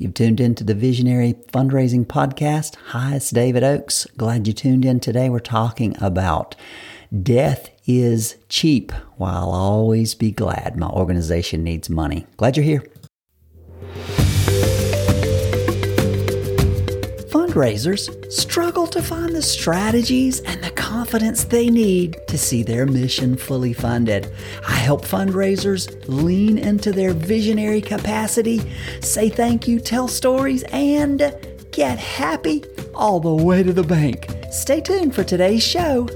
You've tuned in to the Visionary Fundraising Podcast. Hi, it's David Oaks. Glad you tuned in today. We're talking about death is cheap. While I'll always be glad my organization needs money. Glad you're here. Fundraisers struggle to find the strategies and the confidence they need to see their mission fully funded. I help fundraisers lean into their visionary capacity, say thank you, tell stories, and get happy all the way to the bank. Stay tuned for today's show.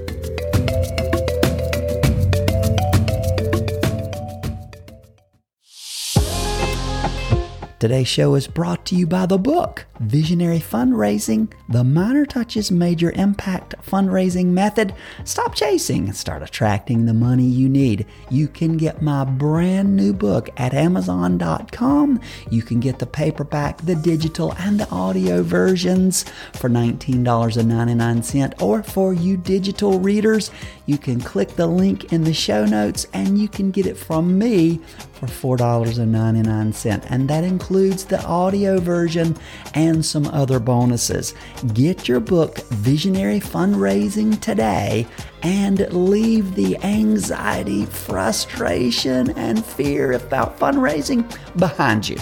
Today's show is brought to you by the book Visionary Fundraising The Minor Touches Major Impact Fundraising Method. Stop chasing and start attracting the money you need. You can get my brand new book at Amazon.com. You can get the paperback, the digital, and the audio versions for $19.99. Or for you digital readers, you can click the link in the show notes and you can get it from me for $4.99. And that includes the audio version and some other bonuses. Get your book, Visionary Fundraising, today and leave the anxiety, frustration, and fear about fundraising behind you.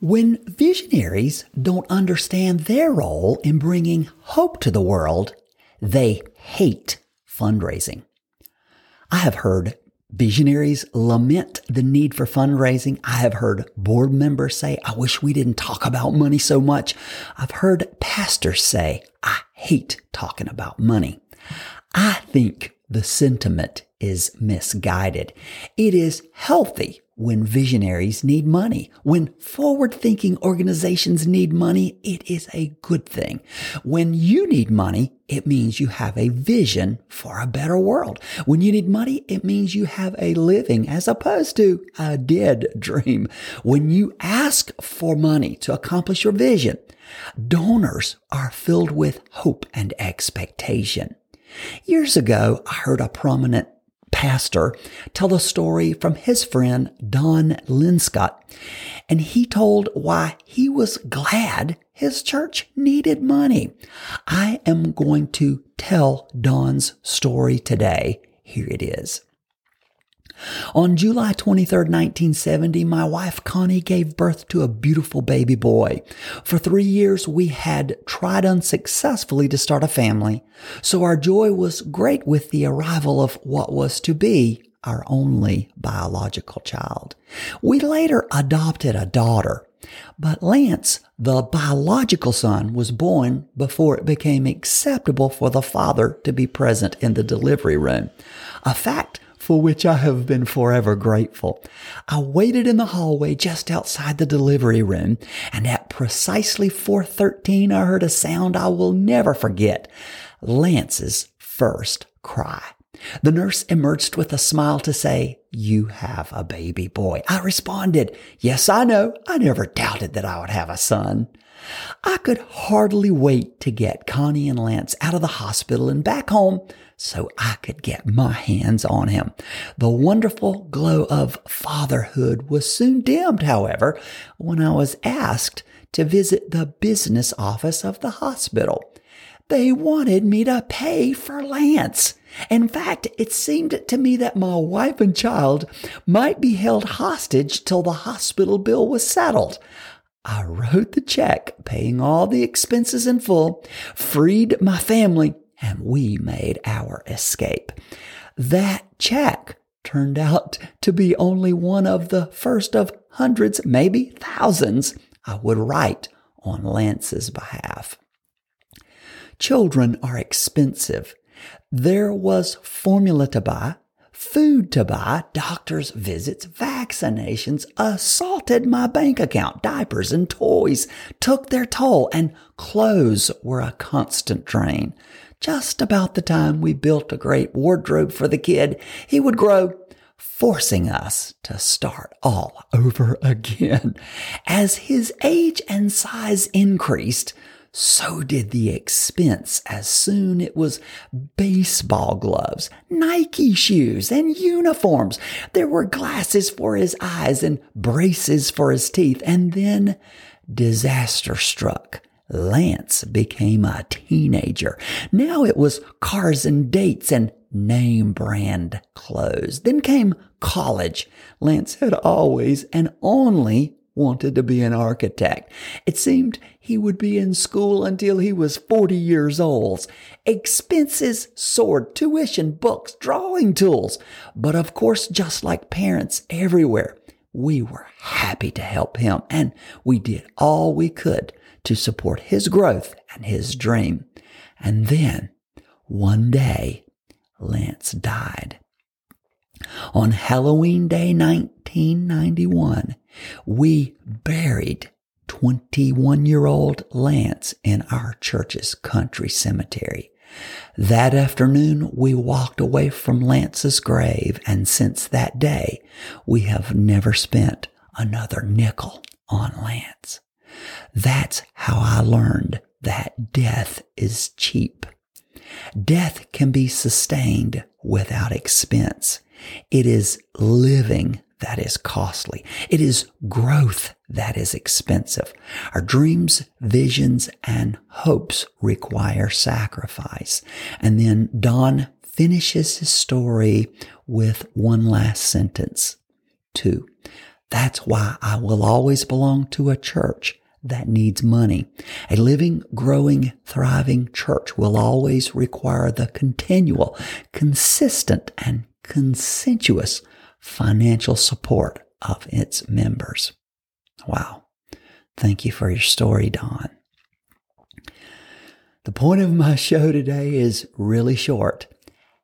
When visionaries don't understand their role in bringing hope to the world, they hate fundraising. I have heard visionaries lament the need for fundraising. I have heard board members say, I wish we didn't talk about money so much. I've heard pastors say, I hate talking about money. I think the sentiment is misguided. It is healthy when visionaries need money. When forward thinking organizations need money, it is a good thing. When you need money, it means you have a vision for a better world. When you need money, it means you have a living as opposed to a dead dream. When you ask for money to accomplish your vision, donors are filled with hope and expectation. Years ago, I heard a prominent pastor tell a story from his friend Don Linscott. And he told why he was glad his church needed money. I am going to tell Don's story today. Here it is. On July 23, 1970, my wife Connie gave birth to a beautiful baby boy. For three years, we had tried unsuccessfully to start a family, so our joy was great with the arrival of what was to be our only biological child. We later adopted a daughter, but Lance, the biological son, was born before it became acceptable for the father to be present in the delivery room. A fact for which I have been forever grateful. I waited in the hallway just outside the delivery room, and at precisely 4:13 I heard a sound I will never forget. Lance's first cry. The nurse emerged with a smile to say, You have a baby boy. I responded, Yes, I know. I never doubted that I would have a son. I could hardly wait to get Connie and Lance out of the hospital and back home so I could get my hands on him. The wonderful glow of fatherhood was soon dimmed, however, when I was asked to visit the business office of the hospital. They wanted me to pay for Lance. In fact, it seemed to me that my wife and child might be held hostage till the hospital bill was settled. I wrote the check, paying all the expenses in full, freed my family, and we made our escape. That check turned out to be only one of the first of hundreds, maybe thousands, I would write on Lance's behalf. Children are expensive. There was formula to buy, food to buy, doctor's visits, vaccinations, assaulted my bank account, diapers and toys took their toll, and clothes were a constant drain just about the time we built a great wardrobe for the kid, he would grow, forcing us to start all over again. As his age and size increased, so did the expense as soon it was baseball gloves, Nike shoes, and uniforms. There were glasses for his eyes and braces for his teeth. And then disaster struck. Lance became a teenager. Now it was cars and dates and name brand clothes. Then came college. Lance had always and only wanted to be an architect. It seemed he would be in school until he was 40 years old. Expenses soared, tuition, books, drawing tools. But of course, just like parents everywhere, we were happy to help him and we did all we could to support his growth and his dream. And then one day, Lance died. On Halloween Day 1991, we buried 21 year old Lance in our church's country cemetery. That afternoon, we walked away from Lance's grave, and since that day, we have never spent another nickel on Lance. That's how I learned that death is cheap. Death can be sustained without expense. It is living that is costly. It is growth that is expensive. Our dreams, visions, and hopes require sacrifice. And then Don finishes his story with one last sentence. Two, that's why I will always belong to a church that needs money. A living, growing, thriving church will always require the continual, consistent, and consensuous financial support of its members. Wow. Thank you for your story, Don. The point of my show today is really short.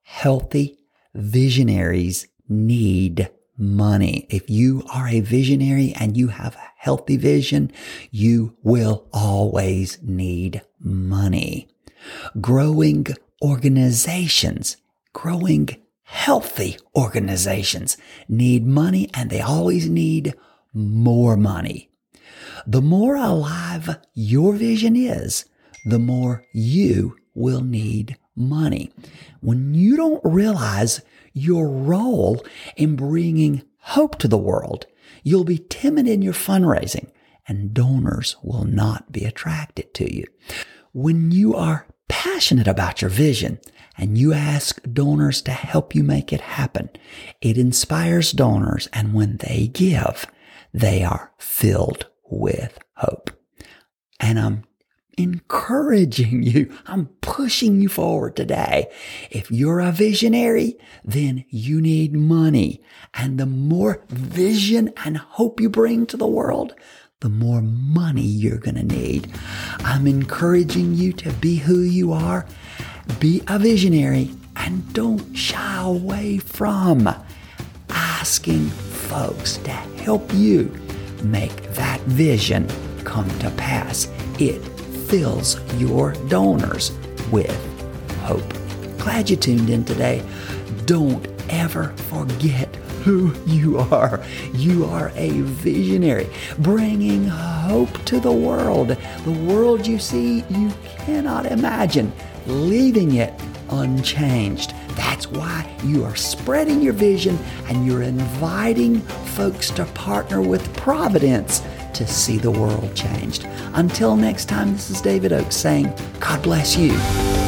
Healthy visionaries need money. If you are a visionary and you have a healthy vision, you will always need money. Growing organizations, growing healthy organizations need money and they always need more money. The more alive your vision is, the more you will need money. When you don't realize your role in bringing hope to the world, you'll be timid in your fundraising and donors will not be attracted to you. When you are passionate about your vision and you ask donors to help you make it happen, it inspires donors. And when they give, they are filled with hope. And I'm encouraging you. I'm pushing you forward today. If you're a visionary, then you need money. And the more vision and hope you bring to the world, the more money you're going to need. I'm encouraging you to be who you are, be a visionary, and don't shy away from asking folks to help you make that vision come to pass. It fills your donors with hope. Glad you tuned in today. Don't ever forget who you are. You are a visionary, bringing hope to the world. The world you see, you cannot imagine, leaving it unchanged. That's why you are spreading your vision and you're inviting folks to partner with Providence to see the world changed. Until next time, this is David Oaks saying, God bless you.